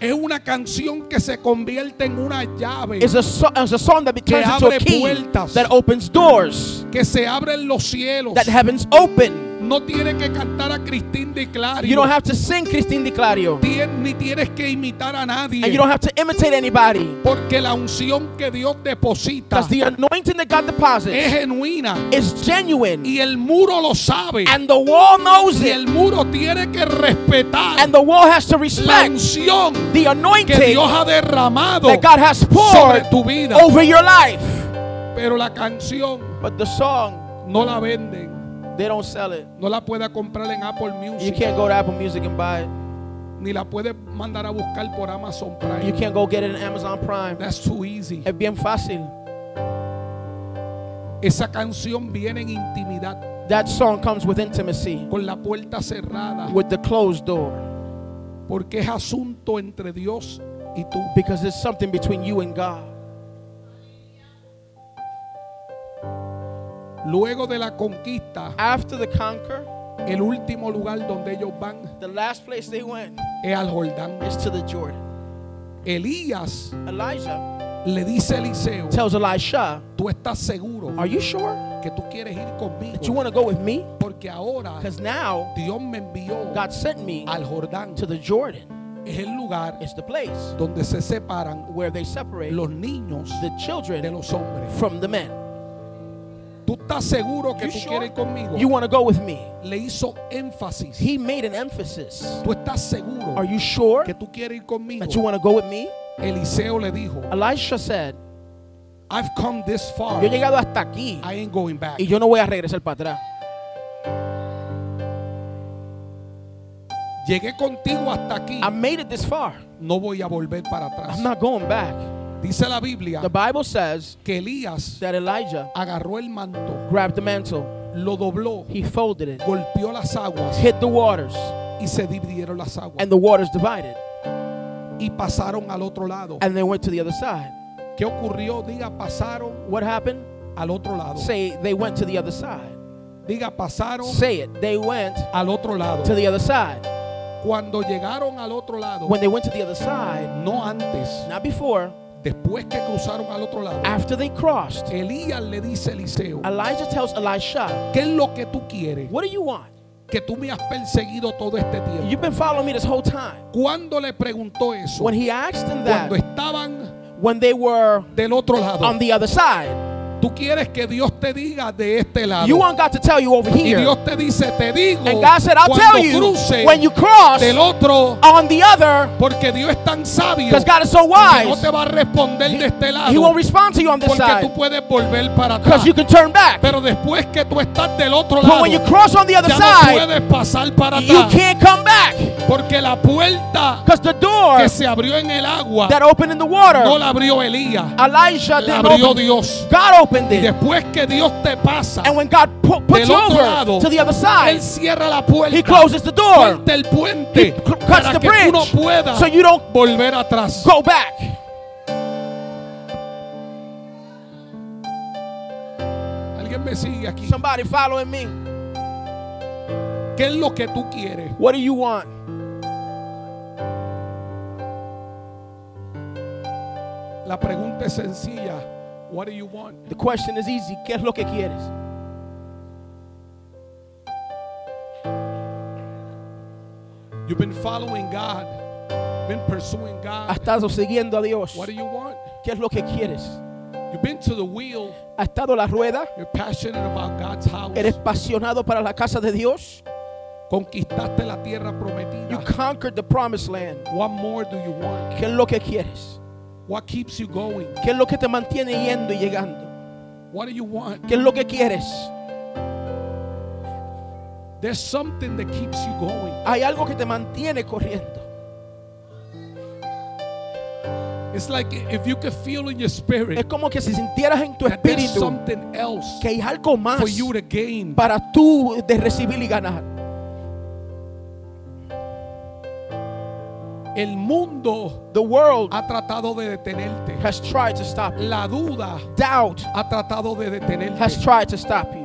Es una canción que se convierte en una llave. It's a, so- it's a song that Que abre puertas. that opens doors, Que se abren los cielos. that heavens open. No tiene que cantar a Cristín de Clario. You don't have to sing Christine Di Clario, Tien- ni tienes que imitar a nadie. and you don't have to imitate anybody. Porque la unción que Dios deposita Because the anointing that God es deposits genuina. is genuine, Y el muro lo sabe. and the wall knows Y it, el muro tiene que respetar and the wall has to la respect unción the que anointing Dios ha derramado that God has sobre poured tu vida. over your life. Pero la canción But the song, no la venden. They don't sell it. No la pueda comprar en Apple You Music. can't go to Apple Music and buy it. ni la puedes mandar a buscar por Amazon You Prime. can't go get it in Amazon Prime. That's too easy. Es bien fácil. Esa canción viene en intimidad, That song comes with intimacy, con la puerta cerrada, with the closed door, porque es asunto entre Dios y tú. because it's something between you and God. Luego de la conquista, After the conquer, el último lugar donde ellos van the last place they went es al Jordán. is to the Jordan. Elías Elijah le dice a Eliseo, tells Elisha, tú estás seguro Are you sure que tú quieres ir conmigo, that you want to go with me? porque ahora Because now Dios me envió God sent me al Jordán. to the Jordan. Es el lugar It's the place donde se separan where they separate los niños the de children los hombres. from the men. ¿Tú estás seguro que You tú sure? quieres ir conmigo? You want to go with me? Le hizo énfasis. He made an emphasis. ¿Tú estás seguro Are you sure que tú quieres ir conmigo? that you want to go with me? Eliseo le dijo, Elisha said, I've come this far. Yo he llegado hasta aquí I ain't going back. y yo no voy a regresar para atrás. Llegué contigo hasta aquí. I made it this far. No voy a volver para atrás. I'm not going back. Dice la Biblia The Bible says que Elías that Elijah agarró el manto, grabbed the mantle, lo dobló, he folded it, golpeó las aguas hit the waters, y se dividieron las aguas. and the waters divided, Y pasaron al otro lado. and they went to the other side. ¿Qué ocurrió? Diga, pasaron What happened? al otro lado. Say they went to the other side. Diga, pasaron Say it. They went al otro lado. to the other side. Cuando llegaron al otro lado, When they went to the other side, no antes, not before, después que cruzaron al otro lado, after they crossed, Elías le dice a Eliseo, Elijah tells Elisha, ¿qué es lo que tú quieres? What do you want? Que tú me has perseguido todo este tiempo. You've been following me this whole time. Cuando le preguntó eso, When he asked them cuando that, estaban when they were del otro lado, on the other side, tú quieres que Dios te diga de este lado. you want God to tell you over y here. Dios te dice, te digo, And God said, I'll tell you cruce when you cross del otro, on the other, porque Dios es tan sabio because God is so que no wise, te va a responder de este lado, He won't respond to you on this porque tú side puedes volver para atrás. because you can turn back. Pero después que tú estás del otro But lado, when you cross on the other ya no side, puedes pasar para you atrás, can't come back porque la puerta because the door que se abrió en el agua that opened in the water, no la abrió Elías, Elijah la abrió open. Dios. God opened it. después que Dios te pasa And when God pu- puts you over lado, to the other side, Él cierra la puerta, He closes the door. el puente He cuts the tú no bridge puedas so you don't volver atrás. go back. Alguien me sigue aquí. Somebody following me. ¿Qué es lo que tú quieres? What do you want? La pregunta es sencilla. What do you want? The question is easy. ¿Qué es lo que quieres? You've been following God, been pursuing God. Has estado siguiendo a Dios. What do you want? ¿Qué es lo que quieres? You've been to the wheel. ¿Has estado la rueda? You're passionate about God's house. ¿Eres apasionado para la casa de Dios? Conquistaste la tierra prometida. You conquered the promised land. What more do you want? ¿Qué es lo que quieres? What keeps you going? ¿Qué es lo que te mantiene yendo y llegando? What do you want? ¿Qué es lo que quieres? There's something that keeps you going. Hay algo que te mantiene corriendo. It's like if you could feel in your Es spirit como que si sintieras en tu espíritu something else que hay algo más for you to gain. para tú de recibir y ganar. El mundo The world ha tratado de detenerte. has tried to stop you. La duda Doubt ha tratado de has detenerte. tried to stop you.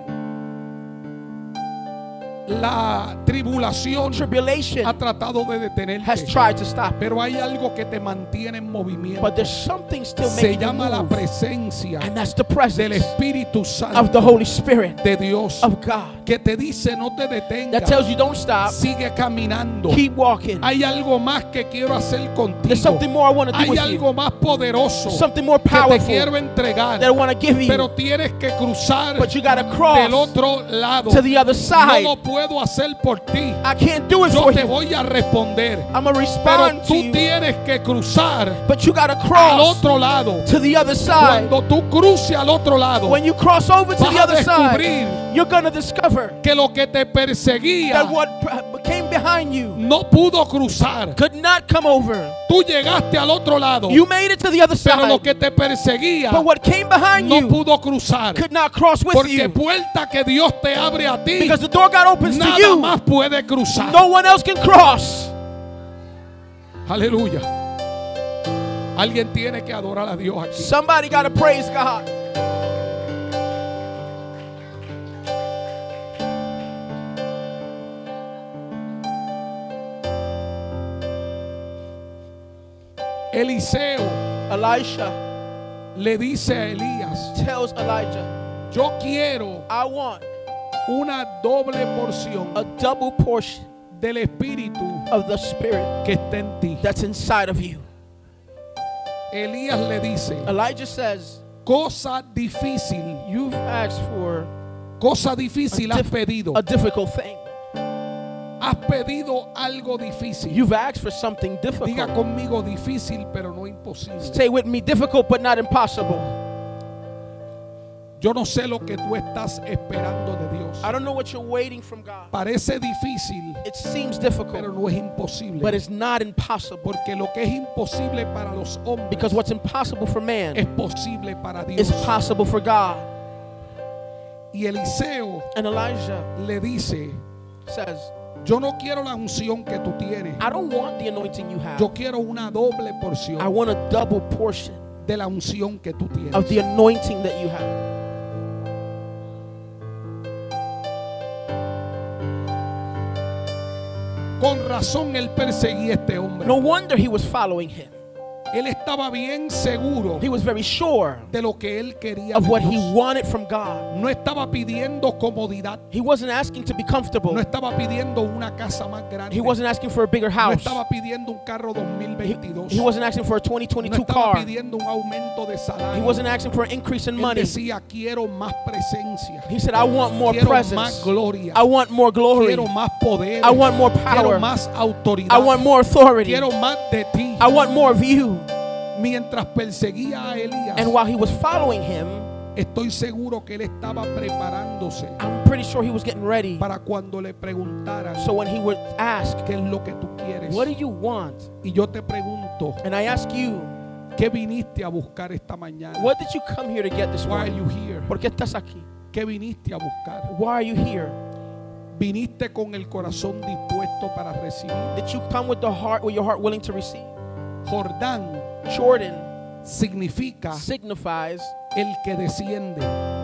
La tribulación Tribulation ha tratado de has detenerte. tried to stop. Pero hay algo que te mantiene en movimiento. But there's something still Se llama la presencia And that's the del Espíritu of Santo the Holy Spirit de Dios of God que te dice no te that detengas, tells you don't stop, sigue caminando. keep walking. Hay algo más que quiero hacer There's contigo. something more I want to do Hay with algo you. más poderoso Something more que te powerful quiero entregar. that I want to give Pero you. tienes que cruzar But you del otro lado. to the other No side. lo puedo hacer por ti. I can't do it Yo for te you. voy a responder. I'm Pero respond to tú you. tienes que cruzar But you got to al cross otro lado. to the other side. Cuando tú cruces al otro lado, When you cross over to vas the a other descubrir side, you're to discover que lo que te perseguía that what pr- came behind behind you no pudo cruzar. could not come over. Tú llegaste al otro lado, You made it to the other pero lo side. que te perseguía But what came behind no you pudo cruzar. could not cross with Porque you. puerta que Dios te abre a ti, Because the door God opens to nada you, más puede cruzar. no one else can cross. Aleluya. Alguien tiene que adorar a Dios aquí. Somebody got to praise God. Eliseo Elisha le dice a Elías, tells Elijah, yo quiero I want una doble porción a double portion del espíritu of the Spirit que está en ti. that's inside of you. Elías le dice, Elijah says, cosa difícil, You've asked for cosa difícil has pedido. a difficult thing. Has pedido algo difícil. You've asked for something Diga difficult. conmigo difícil, pero no imposible. Stay with me, difficult but not impossible. Yo no sé lo que tú estás esperando de Dios. I don't know what you're waiting from God. Parece difícil, It seems pero difficult, no es imposible. but it's not impossible. Porque lo que es imposible para los hombres Because what's impossible for man es posible para Dios. is possible for God. Y Eliseo And Elijah le dice, says, yo no quiero la unción que tú tienes. I don't want the anointing you have. Yo quiero una doble I porción want a double portion de la unción que tú tienes. of the anointing that you have. Con razón él perseguía a este hombre. No wonder he was following him. Él estaba bien seguro He was very sure de lo que él quería. of what he wanted from God. No estaba pidiendo comodidad. He wasn't asking to be comfortable. No estaba pidiendo una casa más grande. He wasn't asking for a bigger No house. estaba pidiendo un carro He, 2022. he wasn't asking for a No 2022 estaba car. pidiendo un aumento de He wasn't asking for an increase in Él money. decía, quiero más presencia. He said, I want more Quiero presence. más gloria. I want more glory. Quiero más poder. I want more Quiero power. más autoridad. I want more authority. Quiero más de ti. I want more of you. Mientras perseguía a Elías, And while he was following him, estoy seguro que él estaba preparándose I'm pretty sure he was getting ready. para cuando le preguntaran So when he would ask, qué es lo que tú quieres. What do you want? Y yo te pregunto, And I ask you, ¿qué viniste a buscar esta mañana? What did you come here to get this Why are you here? ¿Por qué estás aquí? ¿Qué viniste a buscar? Why are you here? Viniste con el corazón dispuesto para recibir. Did you come with the heart, with your heart willing to receive? Jordán Jordan significa signifies el que desciende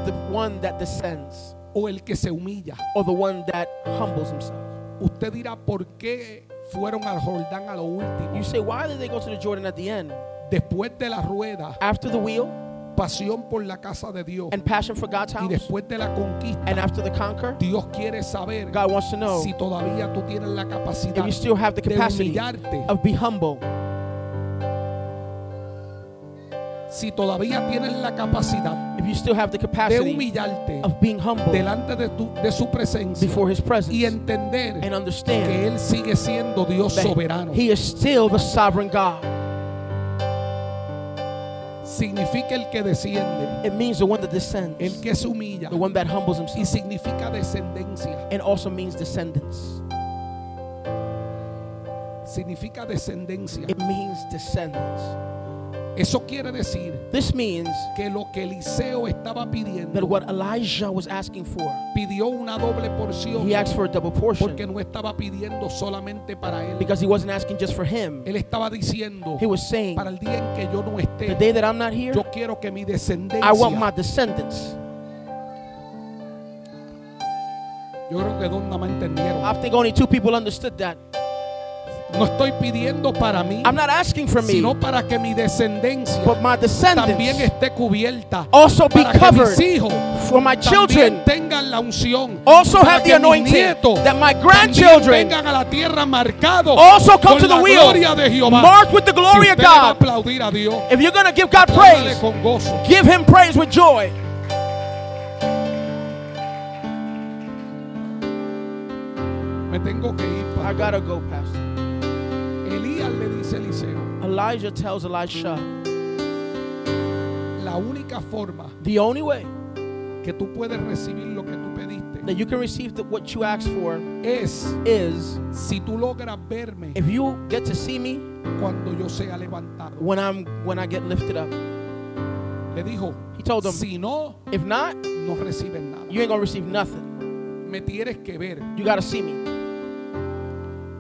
the one that descends o el que se humilla. or the one that humbles himself. Usted dirá por qué fueron al Jordán a lo último. You say, why did they go to the Jordan at the end? Después de la rueda, After the wheel pasión por la casa de Dios. and passion for God's Y house? después de la conquista, And after the conquer, Dios quiere saber God wants to know si todavía tú tienes la if capacidad you still have the de capacity humillarte, of be humble. Si todavía tienes la capacidad If you still have the de capacity humillarte of being humble delante de, tu- de su presencia before His presence y entender and que understand Él sigue siendo Dios that soberano. He is still the sovereign God. Significa el que desciende, It means the one that descends, el que se humilla the one that humbles y himself, significa descendencia. and also means descendants. Significa descendencia. It means descendants. Eso quiere decir This means que lo que Eliseo estaba that pidiendo, what Elijah was asking for, pidió una doble porción he asked for a double portion porque no estaba pidiendo solamente para él. because he wasn't asking just for him. Él estaba diciendo, He was saying, para el día en que yo no the esté, day that I'm not here, yo quiero que mi descendencia, I want my descendants. yo creo que dos nada más entendieron. I think only two people understood that. No estoy pidiendo para mí, I'm not asking for me, sino para que mi descendencia but my también descendants esté cubierta. also be Para que mis covered hijos for my children. tengan la unción. Also para have the que mis anointing nietos that my grandchildren vengan a la tierra marcados also come con to the la wheel gloria de Jehová. marked with the Si glory of God. aplaudir a Dios, If you're going to give God praise, con gozo. give Him praise with joy. Me tengo que ir. I pastor. got to go, Pastor. Elías le dice a Eliseo, Elijah tells Elisha, la única forma the only way que tú puedes recibir lo que tú pediste that you can receive the, what you asked for es is si tú logras verme if you get to see me cuando yo sea levantado. when I'm when I get lifted up. Le dijo, He told them, si no, if not, no recibes nada. you ain't gonna receive nothing. Me tienes que ver. You gotta see me.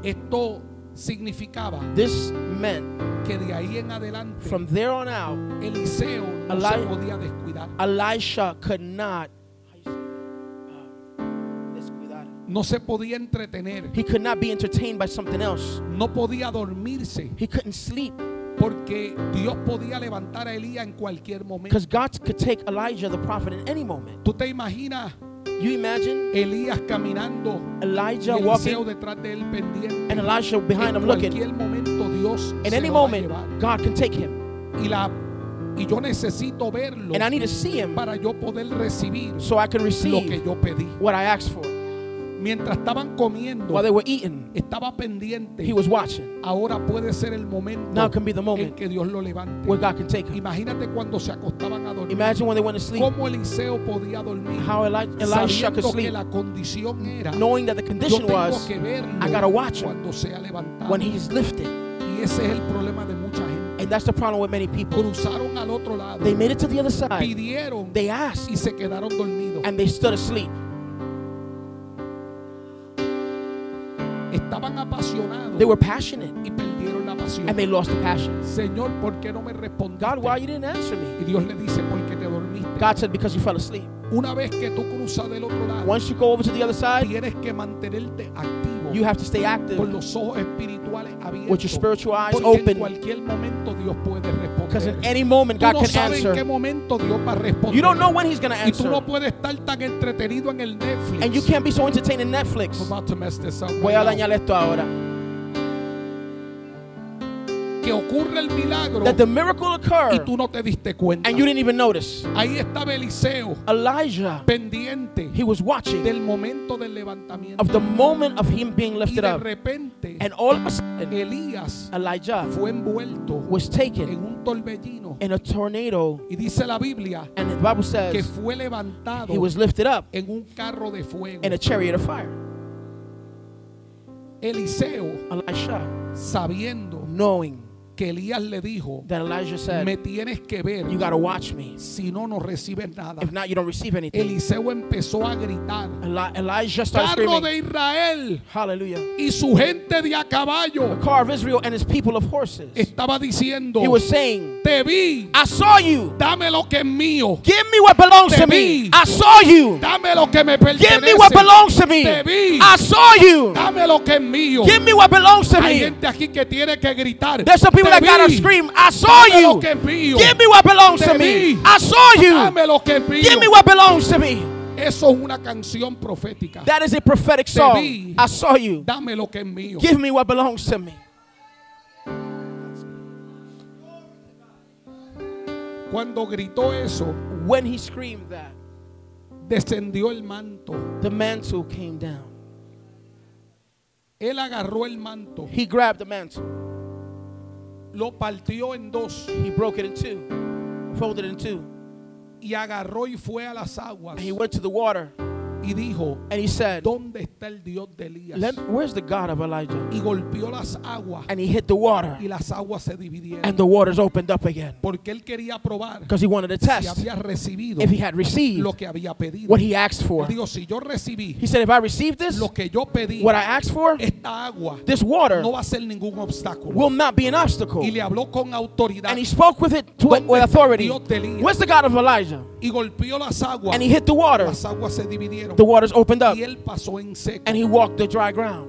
Esto significaba This meant que de ahí en adelante from there on out, Eliseo no se podía descuidar. Elisha could not how you say that? Descuidar. No se podía entretener. he could not be entertained by something else. No podía dormirse. He couldn't sleep Porque Dios podía levantar a Elías en cualquier momento. because God could take Elijah the prophet in any moment. ¿Tú te imaginas You imagine Elías caminando y Elijah Eliseo walking detrás de él pendiente? and Elisha behind en him looking. cualquier momento Dios In se any lo va a moment, llevar. God can take him. Y, la, y yo necesito verlo And I need to see him para yo poder recibir so I can lo que receive yo pedí. what I asked for. Mientras estaban comiendo, While they were eating, estaba pendiente. he was watching. Ahora puede ser el momento Now can be the en moment que Dios lo levante. where God can take him. Imagínate cuando se acostaban a dormir. Imagine when they went to sleep, Cómo Eliseo podía dormir. how Eli- Elisha could sabiendo que la condición era knowing that the yo condition tengo was que verlo I gotta watch him cuando sea levantado. when he's lifted. y ese es el problema de mucha gente. And that's the problem with many people. Cruzaron al otro lado, They made it to the other side, pidieron they asked, y se quedaron dormidos. and they stood asleep. Estaban apasionados They were passionate, y perdieron la pasión. and they lost the passion. Señor, ¿por qué no me respondiste? God, why you didn't answer me? Y Dios le dice, porque te dormiste. God said, because you fell asleep. Una vez que tú cruzas del otro lado, Once you go over to the other side, tienes que mantenerte activo you have to stay con active los ojos espirituales abiertos. with your spiritual eyes Porque en open. cualquier momento Dios puede responder. Because in any moment, God no can sabes en qué answer. momento Dios va a responder. You don't know when He's going to y tú answer. no puedes estar tan entretenido en el Netflix. And you can't be so entertained in Netflix. I'm about to mess this up Voy right a now. dañar esto ahora. Que ocurre el milagro That the miracle y occurred, tú no te diste cuenta. and you didn't even notice. Ahí estaba Eliseo Elijah, pendiente he was watching del momento del levantamiento. of the moment of him being y lifted de up. repente And all of a sudden, Elías Elijah fue envuelto was en taken un torbellino. in a tornado. Y dice la Biblia And the Bible que says fue levantado he was lifted up en un carro de fuego. in a chariot of fire. Eliseo, Elisha, sabiendo knowing que Elías le dijo, that Elijah said, me tienes que ver, You got to watch me. si no, no recibes nada. If not, you don't receive anything. Eliseo empezó a gritar, Eli- Elijah started carro de Israel Hallelujah. y su gente de a caballo The car of Israel and his people of horses. estaba diciendo, He was saying, te vi, I saw you. dame lo que es mío, Give me what belongs Te to vi. me. I saw you. dame lo que me Give me what pertenece, belongs to me. Te vi. I saw you. dame lo que es mío. Give me what belongs to Hay me. gente aquí que tiene que gritar, There's some people te that gotta scream, I saw you. que es mío, Give me what belongs to me. I saw you. dame lo que es mío. Give me what belongs to me. Eso es una canción profética. That is a prophetic song. vi. I saw you. Dame lo que es mío. Give me what belongs to me. Cuando gritó eso, When he screamed that, descendió el manto. the mantle came down. Él agarró el manto, He grabbed the mantle. Lo partió en dos. He broke it in two, folded it in two. y agarró y fue a las aguas. And he went to the water y dijo, and he said, ¿dónde está el Dios de Elías? Let, Where's the God of Elijah? Y golpeó las aguas And he hit the water y las aguas se dividieron. and the waters opened up again. Porque él quería probar Because he wanted to si test había recibido if he had received lo que había pedido. what he asked for. Digo, si yo recibí He said, If I receive this, lo que yo pedí, what I asked for, esta agua this water no va a ser ningún obstáculo. will not be an obstacle. Y le habló con autoridad And he spoke with it to, with authority. Where's the God of Elijah? y golpeó las aguas. And he hit the water. Las aguas se dividieron. The waters opened up Y él pasó en seco. and he walked the dry ground.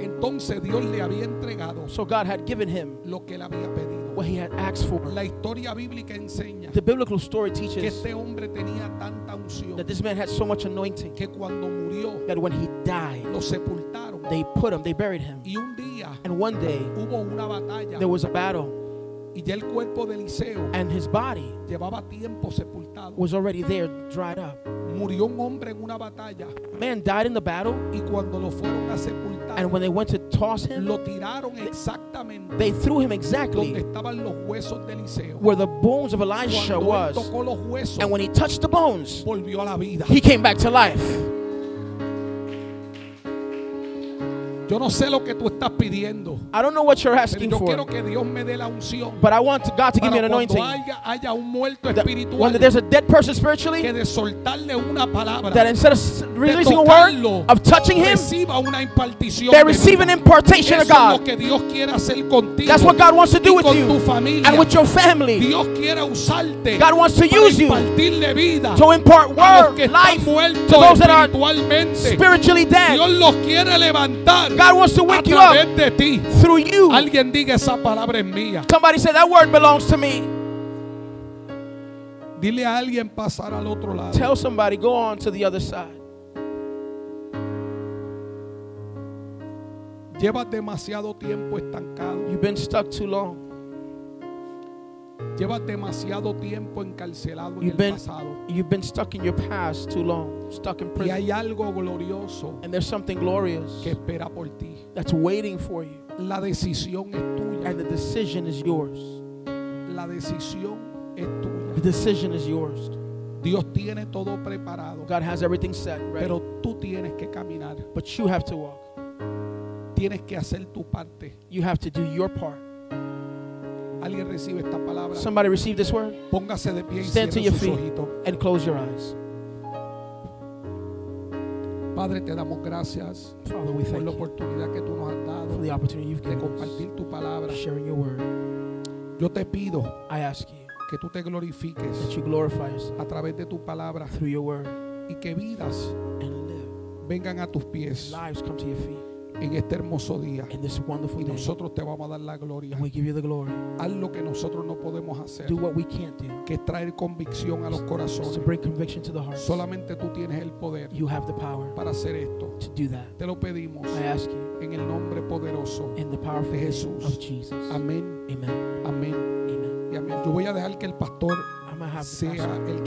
Entonces Dios le había entregado So God had given him lo que él había pedido. what he had asked for. La historia bíblica enseña The biblical story que teaches este hombre tenía tanta unción that this man had so much anointing que cuando murió that when he died, lo sepultaron. they put him, they buried him. Y un día And one day, hubo una batalla there was a battle, y ya el cuerpo de Eliseo and his body llevaba tiempo sepultado. was already there, dried up. Murió un hombre en una batalla Man died in the battle, y cuando lo fueron a sepultar And when they went to toss him, lo tiraron exactamente they threw him donde exactly estaban los huesos de Eliseo. where the bones of Elisha Cuando él was. tocó los huesos, And when he touched the bones, volvió a la vida. he came back to life. Yo no sé lo que tú estás pidiendo, I don't know what you're pero asking quiero que Dios me dé la unción. but I want God to give me an cuando anointing. haya, haya un muerto That espiritual when there's a dead person que spiritually, de soltarle una palabra, that instead of releasing a tocarlo, word, of touching him, reciba una impartición. they receive an impartation Eso of es lo God. que Dios quiere hacer contigo. That's what God wants to do with con you tu familia. and with your family. Dios quiere usarte God wants to para use you impartirle vida to impart a word, que life to those that are spiritually dead. Dios los quiere levantar God wants to wake you up de ti. through you. Alguien diga esa palabra es mía. Somebody said that word belongs to me. Dile a alguien pasar al otro lado. Tell somebody, go on to the other side. Llevas demasiado tiempo estancado. You've been stuck too long. Llevas demasiado tiempo encarcelado en You've el been, pasado. you've been stuck in your past too long, stuck in Y prison. hay algo glorioso And there's something glorious que espera por ti. that's waiting for you. La decisión es tuya. And the decision is yours. La decisión es tuya. The decision is yours. Dios tiene todo preparado. God has everything set, ready. Pero tú tienes que caminar. But you have to walk. Tienes que hacer tu parte. You have to do your part. Alguien recibe esta palabra. Somebody receive this word Póngase de pie y Stand to cierre your sus feet. ojitos. and close your eyes. Padre, te damos gracias Father, we por thank la you oportunidad que tú nos has for dado the opportunity you've de given us compartir tu palabra. of sharing your word. Yo te pido I ask you que tú te glorifiques that you glorify us a través de tu palabra through your word y que vidas and live. vengan a tus pies Lives come to your feet en este hermoso día. in this wonderful Y day. nosotros te vamos a dar la gloria. And we give you the glory. Haz lo que nosotros no podemos hacer, Do what we can't do. que es traer convicción a los corazones. to bring conviction to the heart. Solamente tú tienes el poder You have the power para hacer esto. to do that. Te lo pedimos I ask you en el nombre poderoso. in the powerful de name Jesús. of Jesus. Amén, Amen. amén Amen. y amén. Yo voy a dejar que el pastor sea el